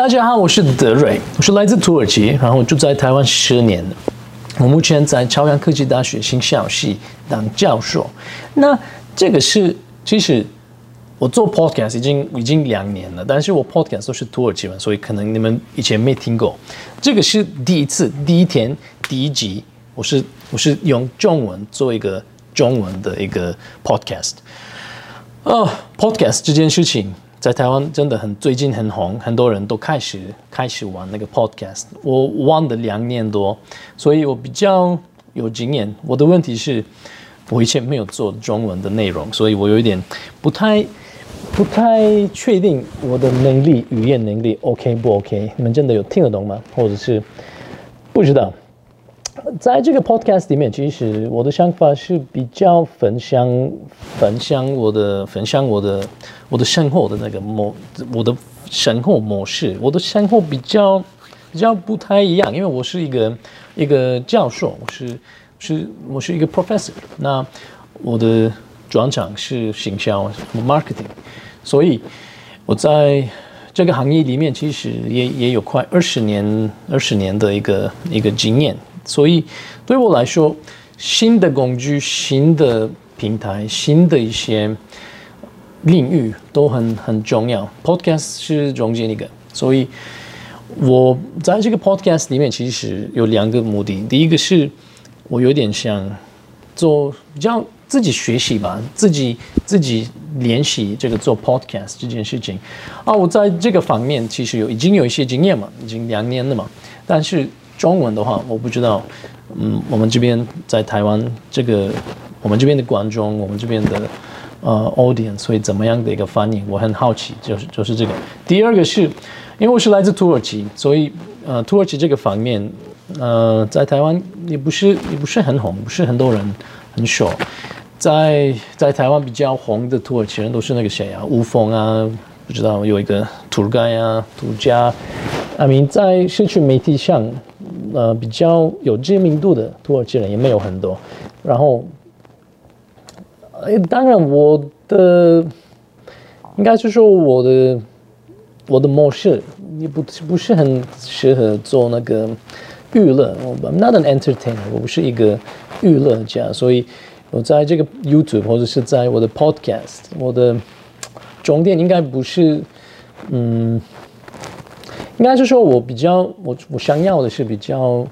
大家好，我是德瑞，我是来自土耳其，然后住在台湾十年。我目前在朝阳科技大学新校系当教授。那这个是其实我做 podcast 已经已经两年了，但是我 podcast 都是土耳其文，所以可能你们以前没听过。这个是第一次，第一天第一集，我是我是用中文做一个中文的一个 podcast。哦，podcast 这件事情在台湾真的很最近很红，很多人都开始开始玩那个 podcast。我玩了两年多，所以我比较有经验。我的问题是，我以前没有做中文的内容，所以我有一点不太不太确定我的能力语言能力 OK 不 OK？你们真的有听得懂吗？或者是不知道？在这个 podcast 里面，其实我的想法是比较分享分享我的分享我的我的生活的那个模我的生活模式，我的生活比较比较不太一样，因为我是一个一个教授，我是是我是一个 professor，那我的专长是行销 marketing，所以我在这个行业里面其实也也有快二十年二十年的一个一个经验。所以对我来说，新的工具、新的平台、新的一些领域都很很重要。Podcast 是中间一个，所以我在这个 Podcast 里面其实有两个目的。第一个是我有点想做比较自己学习吧，自己自己练习这个做 Podcast 这件事情啊。我在这个方面其实有已经有一些经验嘛，已经两年了嘛，但是。中文的话，我不知道，嗯，我们这边在台湾这个，我们这边的观众，我们这边的呃 audience 会怎么样的一个反应？我很好奇，就是就是这个。第二个是，因为我是来自土耳其，所以呃，土耳其这个方面，呃，在台湾也不是也不是很红，不是很多人很熟。在在台湾比较红的土耳其人都是那个谁啊，乌峰啊，不知道有一个土盖啊，土家。阿明在社区媒体上。呃，比较有知名度的土耳其人也没有很多，然后，呃，当然我的应该是说我的我的模式也不不是很适合做那个娱乐，我 I'm not an entertainer，我不是一个娱乐家，所以我在这个 YouTube 或者是在我的 Podcast，我的重点应该不是嗯。应该是说，我比较我我想要的是比较，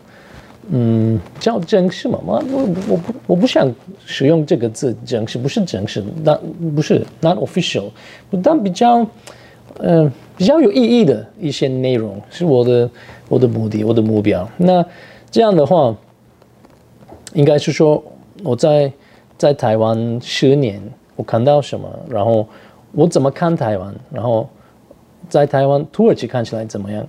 嗯，叫正式嘛？我我我不我不想使用这个字正式，不是正式，那不是 not official，但比较，嗯，比较有意义的一些内容是我的我的目的，我的目标。那这样的话，应该是说我在在台湾十年，我看到什么，然后我怎么看台湾，然后。在台湾、土耳其看起来怎么样？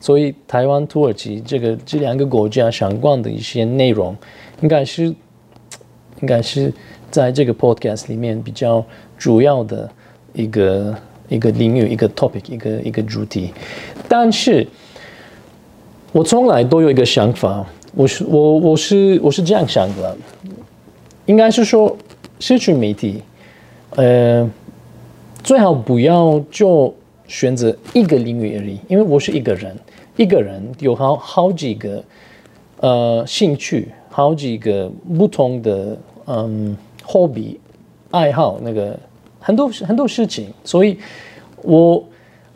所以台湾、土耳其这个这两个国家相关的一些内容，应该是应该是在这个 podcast 里面比较主要的一个一个领域、一个 topic、一个一个主题。但是，我从来都有一个想法，我是我我是我是这样想的，应该是说社区媒体，呃，最好不要就。选择一个领域而已，因为我是一个人，一个人有好好几个呃兴趣，好几个不同的嗯 hobby 爱好，那个很多很多事情，所以我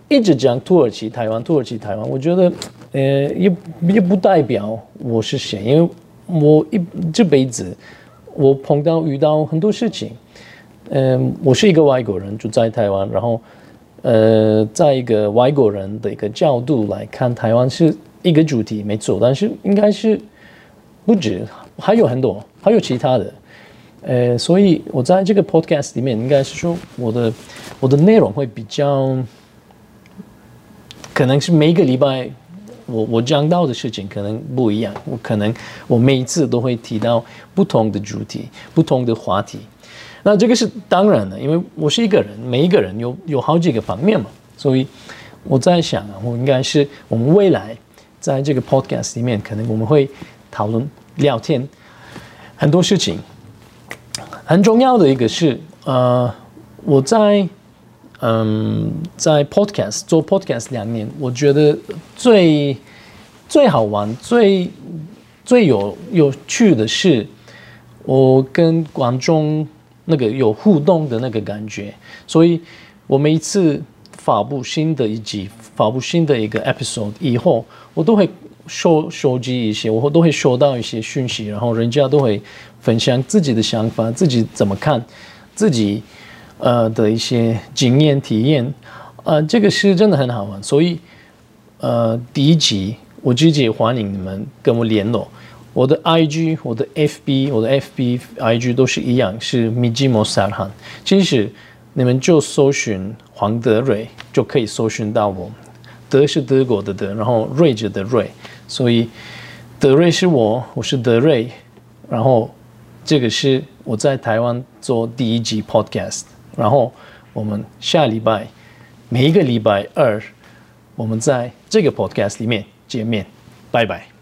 一直讲土耳其台湾，土耳其台湾，我觉得呃也也不代表我是谁，因为我一这辈子我碰到遇到很多事情，嗯，我是一个外国人住在台湾，然后。呃，在一个外国人的一个角度来看，台湾是一个主题没错，但是应该是不止，还有很多，还有其他的。呃，所以我在这个 podcast 里面，应该是说我的我的内容会比较，可能是每一个礼拜我我讲到的事情可能不一样，我可能我每一次都会提到不同的主题，不同的话题。那这个是当然的，因为我是一个人，每一个人有有好几个方面嘛，所以我在想，我应该是我们未来在这个 podcast 里面，可能我们会讨论聊天很多事情。很重要的一个是，呃，我在嗯，在 podcast 做 podcast 两年，我觉得最最好玩、最最有有趣的是，我跟观众那个有互动的那个感觉。所以，我每一次发布新的一集、发布新的一个 episode 以后，我都会收收集一些，我都会收到一些讯息，然后人家都会分享自己的想法，自己怎么看，自己。呃的一些经验体验，呃，这个是真的很好玩，所以呃，第一集我直接欢迎你们跟我联络，我的 I G、我的 F B、我的 F B、I G 都是一样，是 Mijimo Sarhan。其实你们就搜寻黄德瑞就可以搜寻到我，德是德国的德，然后瑞者的瑞，所以德瑞是我，我是德瑞，然后这个是我在台湾做第一集 Podcast。然后我们下礼拜每一个礼拜二，我们在这个 podcast 里面见面，拜拜。